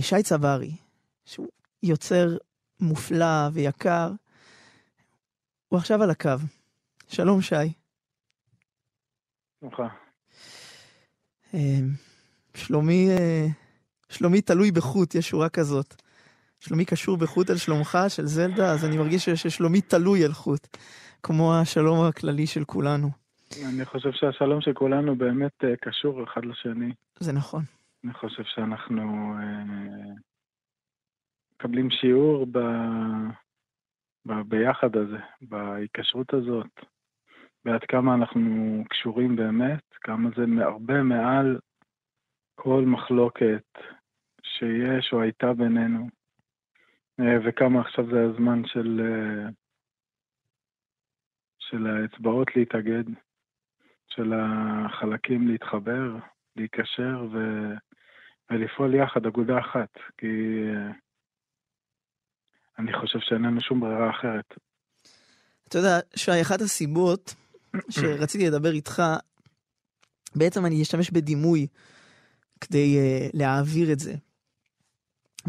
שי צברי, שהוא יוצר מופלא ויקר, הוא עכשיו על הקו. שלום, שי. שלומך. אמ, שלומי, אה, שלומי תלוי בחוט, יש שורה כזאת. שלומי קשור בחוט על שלומך של זלדה, אז אני מרגיש ששלומי תלוי על חוט, כמו השלום הכללי של כולנו. אני חושב שהשלום של כולנו באמת אה, קשור אחד לשני. זה נכון. אני חושב שאנחנו אה, מקבלים שיעור ב... ב... ביחד הזה, בהיקשרות הזאת, ועד כמה אנחנו קשורים באמת, כמה זה הרבה מעל כל מחלוקת שיש או הייתה בינינו, אה, וכמה עכשיו זה הזמן של, אה, של האצבעות להתאגד, של החלקים להתחבר, להיקשר ו... ולפעול יחד, אגודה אחת, כי אה, אני חושב שאין לנו שום ברירה אחרת. אתה יודע, שי, אחת הסיבות שרציתי לדבר איתך, בעצם אני אשתמש בדימוי כדי uh, להעביר את זה.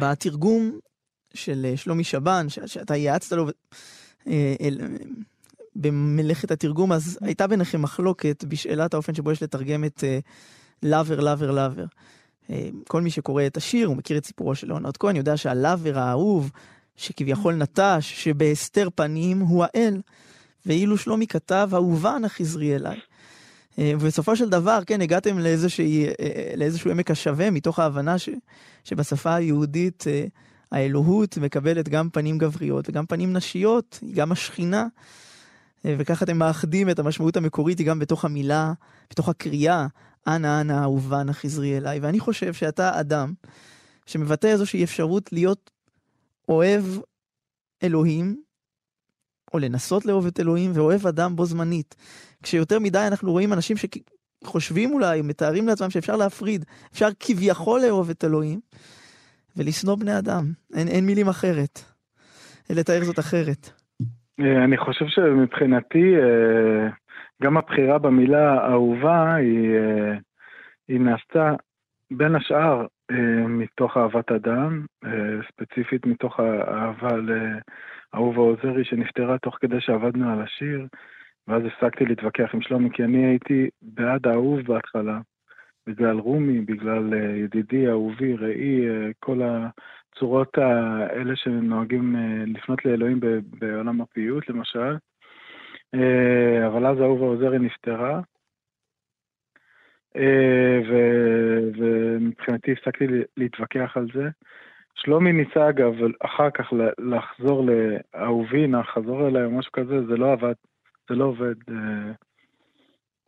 בתרגום של uh, שלומי שבן, ש- שאתה ייעצת לו uh, אל, במלאכת התרגום, אז הייתה ביניכם מחלוקת בשאלת האופן שבו יש לתרגם את לאבר, לאבר, לאבר. כל מי שקורא את השיר, הוא מכיר את סיפורו של ליאונרד כהן, יודע שהלאבר האהוב, שכביכול נטש, שבהסתר פנים הוא האל, ואילו שלומי כתב, אהובה נא חזרי אליי. אה, ובסופו של דבר, כן, הגעתם לאיזושהי, אה, לאיזשהו עמק השווה, מתוך ההבנה ש, שבשפה היהודית אה, האלוהות מקבלת גם פנים גבריות וגם פנים נשיות, היא גם השכינה. וככה אתם מאחדים את המשמעות המקורית גם בתוך המילה, בתוך הקריאה, אנא אנא אהובה נא חזרי אליי. ואני חושב שאתה אדם שמבטא איזושהי אפשרות להיות אוהב אלוהים, או לנסות לאהוב את אלוהים, ואוהב אדם בו זמנית. כשיותר מדי אנחנו רואים אנשים שחושבים אולי, מתארים לעצמם שאפשר להפריד, אפשר כביכול לאהוב את אלוהים, ולשנוא בני אדם. אין, אין מילים אחרת. לתאר זאת אחרת. אה, אני חושב שמבחינתי, אה, גם הבחירה במילה אהובה היא, אה, היא נעשתה בין השאר מתוך אהבת אדם, ספציפית מתוך האהבה לאהובה עוזרי שנפטרה תוך כדי שעבדנו על השיר, ואז הפסקתי להתווכח עם שלומי, כי אני הייתי בעד האהוב בהתחלה, בגלל רומי, בגלל ידידי, אהובי, ראי, כל הצורות האלה שנוהגים לפנות לאלוהים בעולם הפיוט, למשל. אבל אז אהובה עוזרי נפטרה, אה, ומבחינתי הפסקתי להתווכח על זה. שלומי ניסה אגב אחר כך לחזור לאהובינה, חזור אליי או משהו כזה, זה לא עבד, זה לא עובד. אה,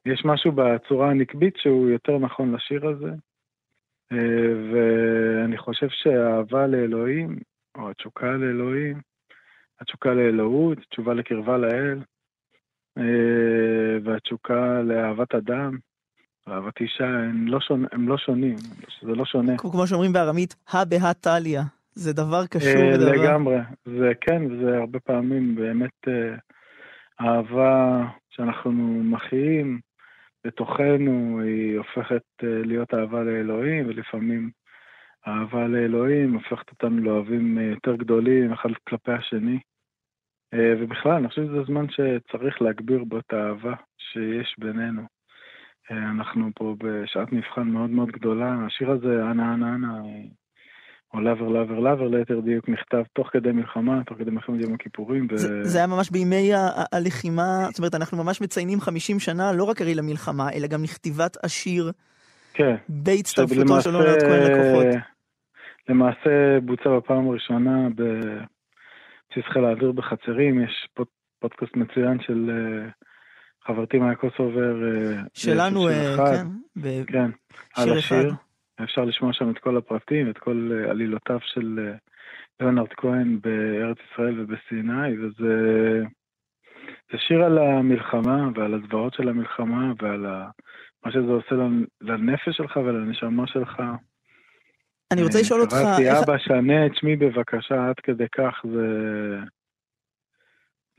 יש משהו בצורה הנקבית שהוא יותר נכון לשיר הזה, אה, ואני חושב שהאהבה לאלוהים, או התשוקה לאלוהים, התשוקה לאלוהות, תשובה לקרבה לאל, והתשוקה לאהבת אדם, אהבת אישה הם לא, שונ... הם לא שונים, זה לא שונה. כמו שאומרים בארמית, הא בהא טליה, זה דבר קשור אה, לדבר. לגמרי, זה כן, זה הרבה פעמים באמת אה, אהבה שאנחנו מחיים בתוכנו, היא הופכת אה, להיות אהבה לאלוהים, ולפעמים אהבה לאלוהים הופכת אותנו לאוהבים יותר גדולים אחד כלפי השני. ובכלל, אני חושב שזה זמן שצריך להגביר בו את האהבה שיש בינינו. אה, אנחנו פה בשעת מבחן מאוד מאוד גדולה. השיר הזה, אנה אנה אנה, או Lover Lover Lover, ליתר דיוק, נכתב תוך כדי מלחמה, תוך כדי מלחמת יום הכיפורים. ו... זה, זה היה ממש בימי הלחימה, זאת אומרת, אנחנו ממש מציינים 50 שנה, לא רק הרי למלחמה, אלא גם לכתיבת השיר. כן. בהצטרפותו של לאונרד כהן לכוחות. למעשה בוצע בפעם הראשונה בבסיס חיל האוויר בחצרים, יש פוד, פודקאסט מצוין של... אה, חברתי מאיה קוסובר. אה, שלנו, אה, כן. כן, על השיר. אפשר לשמוע שם את כל הפרטים, את כל אה, עלילותיו של ליאונרד כהן בארץ ישראל ובסיני, וזה זה שיר על המלחמה ועל הזוועות של המלחמה ועל ה... מה שזה עושה לנפש שלך ולנשמה שלך. אני רוצה לשאול אותך... קראתי אבא, שנה את שמי בבקשה, עד כדי כך זה...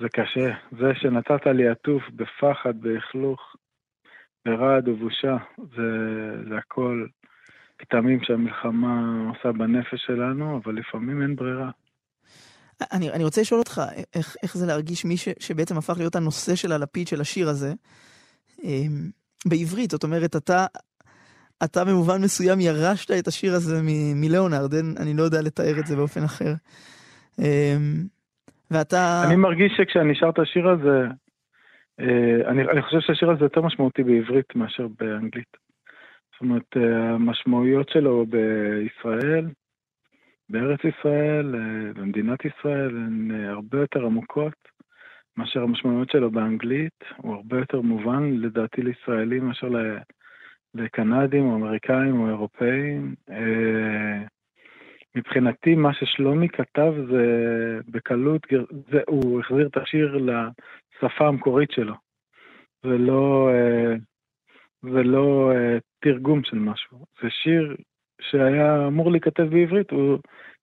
זה קשה. זה שנתת לי עטוף בפחד, באכלוך, ברעד ובושה, זה, זה הכל. הכתמים שהמלחמה עושה בנפש שלנו, אבל לפעמים אין ברירה. אני, אני רוצה לשאול אותך, איך, איך זה להרגיש מי ש, שבעצם הפך להיות הנושא של הלפיד של השיר הזה, אמ, בעברית, זאת אומרת, אתה, אתה במובן מסוים ירשת את השיר הזה מ- מליאונרד, אני לא יודע לתאר את זה באופן אחר. אמ, ואתה... אני מרגיש שכשאני שר את השיר הזה, אה, אני, אני חושב שהשיר הזה יותר משמעותי בעברית מאשר באנגלית. זאת אומרת, אה, המשמעויות שלו בישראל, בארץ ישראל, אה, במדינת ישראל, הן הרבה יותר עמוקות מאשר המשמעויות שלו באנגלית. הוא הרבה יותר מובן, לדעתי, לישראלים מאשר לקנדים או אמריקאים או אירופאים. מבחינתי, מה ששלומי כתב זה בקלות, זה, הוא החזיר את השיר לשפה המקורית שלו, ולא, אה, ולא אה, תרגום של משהו. זה שיר שהיה אמור להיכתב בעברית, הוא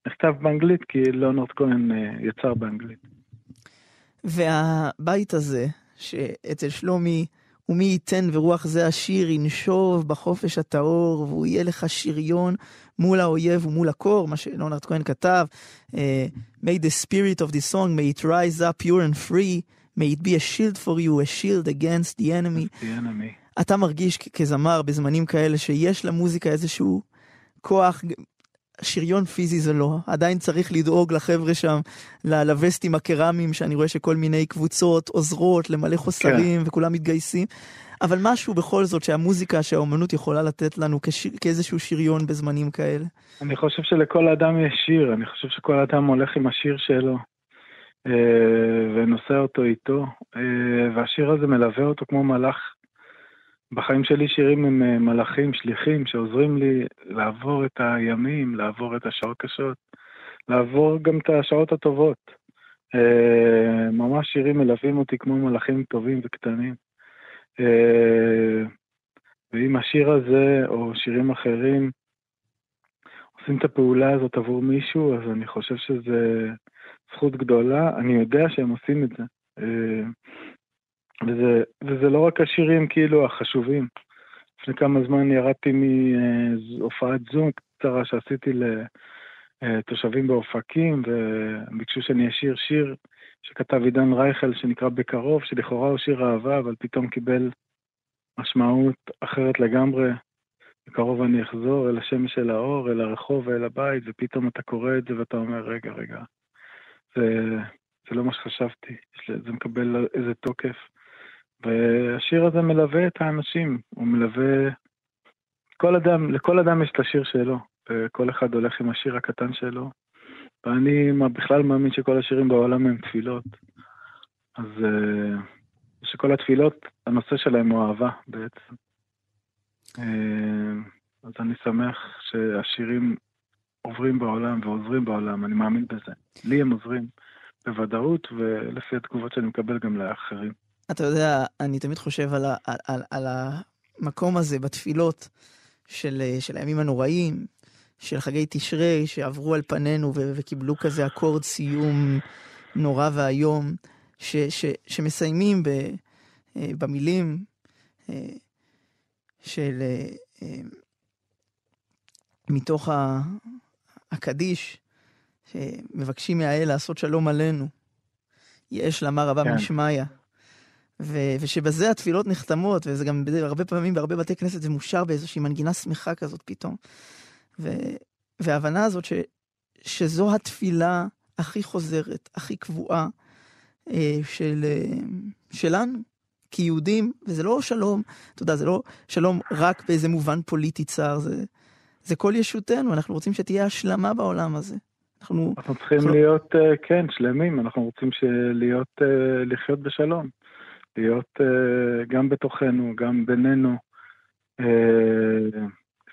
נכתב באנגלית כי ליאונרד כהן אה, יצר באנגלית. והבית הזה, שאצל שלומי, ומי ייתן ורוח זה השיר ינשוב בחופש הטהור, והוא יהיה לך שריון מול האויב ומול הקור, מה שלאונרד כהן כתב. Uh, may the spirit of this song, may it rise up pure and free, may it be a shield for you, a shield against the enemy. The enemy. אתה מרגיש כזמר בזמנים כאלה שיש למוזיקה איזשהו כוח שריון פיזי זה לא, עדיין צריך לדאוג לחבר'ה שם, לווסטים הקרמיים, שאני רואה שכל מיני קבוצות עוזרות למלא חוסרים כן. וכולם מתגייסים, אבל משהו בכל זאת שהמוזיקה, שהאומנות יכולה לתת לנו כשיר, כאיזשהו שריון בזמנים כאלה. אני חושב שלכל אדם יש שיר, אני חושב שכל אדם הולך עם השיר שלו. אה, ונושא אותו איתו, אה, והשיר הזה מלווה אותו כמו מלאך בחיים שלי שירים הם אה, מלאכים, שליחים, שעוזרים לי לעבור את הימים, לעבור את השעות הקשות, לעבור גם את השעות הטובות. אה, ממש שירים מלווים אותי כמו מלאכים טובים וקטנים. אה, ואם השיר הזה, או שירים אחרים, עושים את הפעולה הזאת עבור מישהו, אז אני חושב שזה זכות גדולה. אני יודע שהם עושים את זה. וזה, וזה לא רק השירים כאילו החשובים. לפני כמה זמן ירדתי מהופעת זום קצרה שעשיתי לתושבים באופקים, וביקשו שאני אשיר שיר שכתב עידן רייכל שנקרא בקרוב, שלכאורה הוא שיר אהבה, אבל פתאום קיבל משמעות אחרת לגמרי. בקרוב אני אחזור אל השמש של האור, אל הרחוב ואל הבית, ופתאום אתה קורא את זה ואתה אומר, רגע, רגע, זה, זה לא מה שחשבתי, זה מקבל איזה תוקף. והשיר הזה מלווה את האנשים, הוא מלווה... כל אדם, לכל אדם יש את השיר שלו, וכל אחד הולך עם השיר הקטן שלו. ואני בכלל מאמין שכל השירים בעולם הם תפילות. אז uh, שכל התפילות, הנושא שלהם הוא אהבה בעצם. Uh, אז אני שמח שהשירים עוברים בעולם ועוזרים בעולם, אני מאמין בזה. לי הם עוזרים בוודאות, ולפי התגובות שאני מקבל גם לאחרים. אתה יודע, אני תמיד חושב על, ה, על, על, על המקום הזה בתפילות של, של הימים הנוראים, של חגי תשרי, שעברו על פנינו ו, וקיבלו כזה אקורד סיום נורא ואיום, ש, ש, שמסיימים ב, אה, במילים אה, של... אה, מתוך הקדיש, שמבקשים מהאל לעשות שלום עלינו. יש למה רבה כן. משמיא. ו- ושבזה התפילות נחתמות, וזה גם הרבה פעמים בהרבה בתי כנסת זה מושר באיזושהי מנגינה שמחה כזאת פתאום. ו- וההבנה הזאת ש- שזו התפילה הכי חוזרת, הכי קבועה אה, של, אה, שלנו, כיהודים, וזה לא שלום, אתה יודע, זה לא שלום רק באיזה מובן פוליטי צר, זה, זה כל ישותנו, אנחנו רוצים שתהיה השלמה בעולם הזה. אנחנו, אנחנו צריכים אנחנו... להיות, אה, כן, שלמים, אנחנו רוצים להיות, אה, לחיות בשלום. להיות uh, גם בתוכנו, גם בינינו. Uh,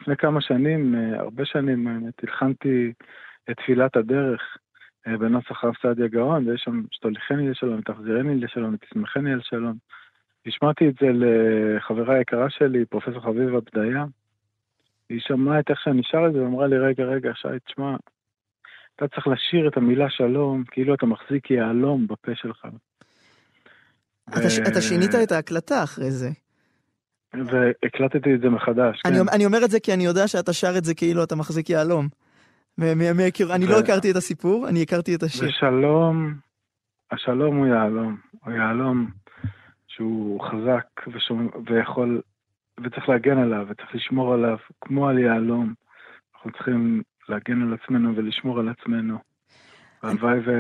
לפני כמה שנים, uh, הרבה שנים, האמת, הלחנתי את תפילת הדרך בנוסח רב סעדיה גאון, ויש שם שתוליכני לשלום, תחזירני לשלום, ותשמחני על שלום. השמעתי את זה לחברה היקרה שלי, פרופסור חביבה בדיה. היא שמעה את איך שאני שר את זה, ואמרה לי, רגע, רגע, שי, תשמע, אתה צריך לשיר את המילה שלום, כאילו אתה מחזיק יהלום בפה שלך. אתה, אתה שינית את ההקלטה אחרי זה. והקלטתי את זה מחדש. אני, כן. אני אומר את זה כי אני יודע שאתה שר את זה כאילו אתה מחזיק יהלום. אני לא הכרתי את הסיפור, אני הכרתי את השיר. ושלום, השלום הוא יהלום. הוא יהלום שהוא חזק ושום, ויכול, וצריך להגן עליו, וצריך לשמור עליו, כמו על יהלום. אנחנו צריכים להגן על עצמנו ולשמור על עצמנו. והלוואי ו...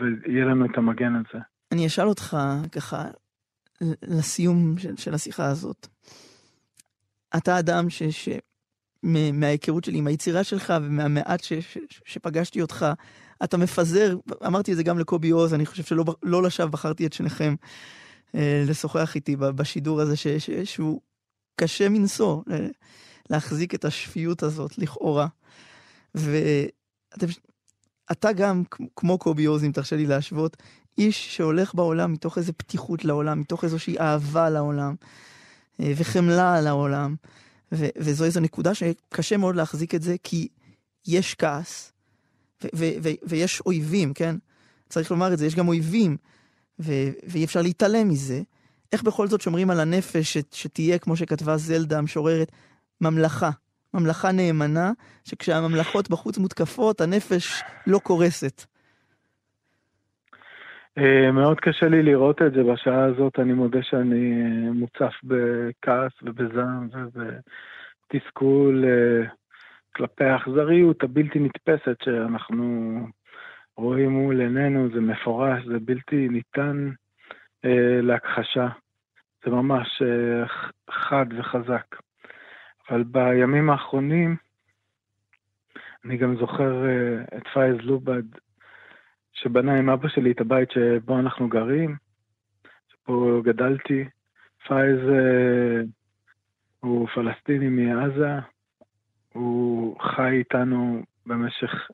ויהיה לנו את המגן הזה. אני אשאל אותך ככה לסיום של, של השיחה הזאת. אתה אדם ש... ש... מההיכרות שלי עם היצירה שלך ומהמעט ש... ש... שפגשתי אותך, אתה מפזר, אמרתי את זה גם לקובי עוז, אני חושב שלא לא לשווא בחרתי את שניכם אה, לשוחח איתי בשידור הזה, ש... ש... שהוא קשה מנשוא ל- להחזיק את השפיות הזאת, לכאורה. ואתה אתה גם, כמו קובי עוז, אם תרשה לי להשוות, איש שהולך בעולם מתוך איזו פתיחות לעולם, מתוך איזושהי אהבה לעולם, אה, וחמלה לעולם. ו- וזו איזו נקודה שקשה מאוד להחזיק את זה, כי יש כעס, ו- ו- ו- ויש אויבים, כן? צריך לומר את זה, יש גם אויבים, ו- ואי אפשר להתעלם מזה. איך בכל זאת שומרים על הנפש ש- שתהיה, כמו שכתבה זלדה המשוררת, ממלכה. ממלכה נאמנה, שכשהממלכות בחוץ מותקפות, הנפש לא קורסת. אה, מאוד קשה לי לראות את זה בשעה הזאת, אני מודה שאני אה, מוצף בכעס ובזעם ובתסכול אה, כלפי האכזריות הבלתי נתפסת שאנחנו רואים מול עינינו, זה מפורש, זה בלתי ניתן להכחשה. זה ממש חד וחזק. אבל בימים האחרונים אני גם זוכר את פאיז לובד, שבנה עם אבא שלי את הבית שבו אנחנו גרים, שפה גדלתי. פאיז אה, הוא פלסטיני מעזה, הוא חי איתנו במשך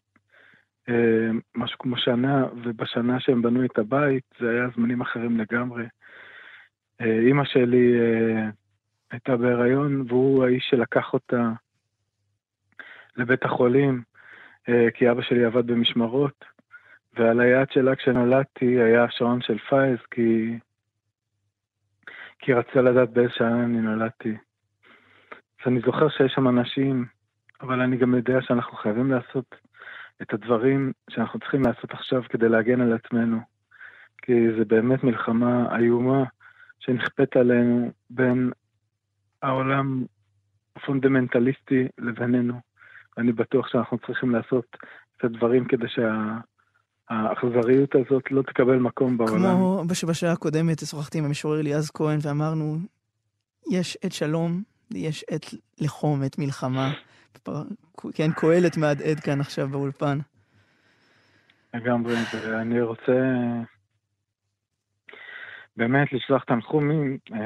אה, משהו כמו שנה, ובשנה שהם בנו את הבית זה היה זמנים אחרים לגמרי. אה, אימא שלי אה, הייתה בהיריון, והוא האיש שלקח אותה לבית החולים, אה, כי אבא שלי עבד במשמרות. ועל היד שלה כשנולדתי היה השעון של פאיז, כי... כי רצה לדעת באיזה שעה אני נולדתי. אז אני זוכר שיש שם אנשים, אבל אני גם יודע שאנחנו חייבים לעשות את הדברים שאנחנו צריכים לעשות עכשיו כדי להגן על עצמנו. כי זה באמת מלחמה איומה שנכפית עלינו בין העולם הפונדמנטליסטי לבינינו. ואני בטוח שאנחנו צריכים לעשות את הדברים כדי שה... האכזריות הזאת לא תקבל מקום בעולם. כמו שבשעה הקודמת שוחחתי עם המשורר אליעז כהן ואמרנו, יש עת שלום, יש עת לחום, עת מלחמה. כן, קהלת מהדהד כאן עכשיו באולפן. לגמרי, ואני רוצה באמת לשלוח תנחומים, אה,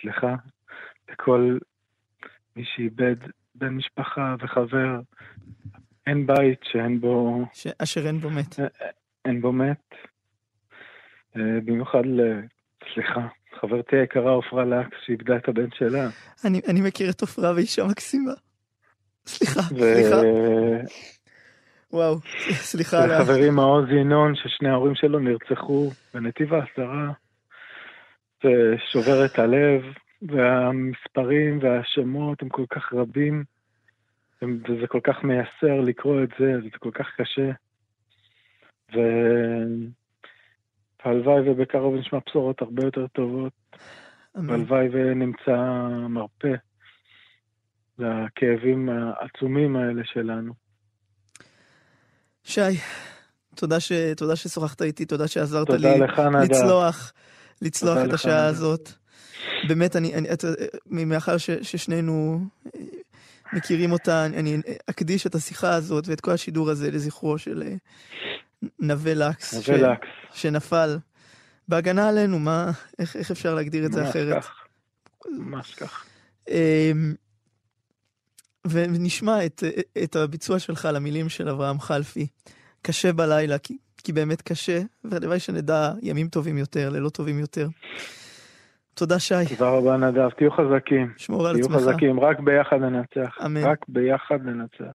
סליחה, לכל מי שאיבד בן משפחה וחבר. אין בית שאין בו... ש... אשר אין בו מת. אין בו מת. במיוחד ל... סליחה, חברתי היקרה עופרה לקס שאיבדה את הבן שלה. אני, אני מכיר את עופרה ואישה מקסימה. סליחה, ו... סליחה. וואו, סליחה. וחברי מעוז ינון, ששני ההורים שלו נרצחו בנתיב העשרה. זה שובר את הלב, והמספרים והשמות הם כל כך רבים. וזה כל כך מייסר לקרוא את זה, זה כל כך קשה. והלוואי ובקרוב נשמע בשורות הרבה יותר טובות. והלוואי ונמצא מרפא לכאבים העצומים האלה שלנו. שי, תודה, ש... תודה ששוחחת איתי, תודה שעזרת תודה לי לך, לצלוח, לצלוח את השעה. הזאת. באמת, אני, אני, את, מאחר ש, ששנינו מכירים אותה, אני אקדיש את השיחה הזאת ואת כל השידור הזה לזכרו של נווה לקס. נווה לקס. שנפל בהגנה עלינו, מה, איך, איך אפשר להגדיר את זה אחרת? כך. ממש כך. ונשמע את, את הביצוע שלך למילים של אברהם חלפי. קשה בלילה, כי, כי באמת קשה, והלוואי שנדע ימים טובים יותר, לילות טובים יותר. תודה, שי. תודה רבה, נדב. תהיו חזקים. שמור על תהיו עצמך. חזקים, רק ביחד ננצח. אמן. רק ביחד ננצח.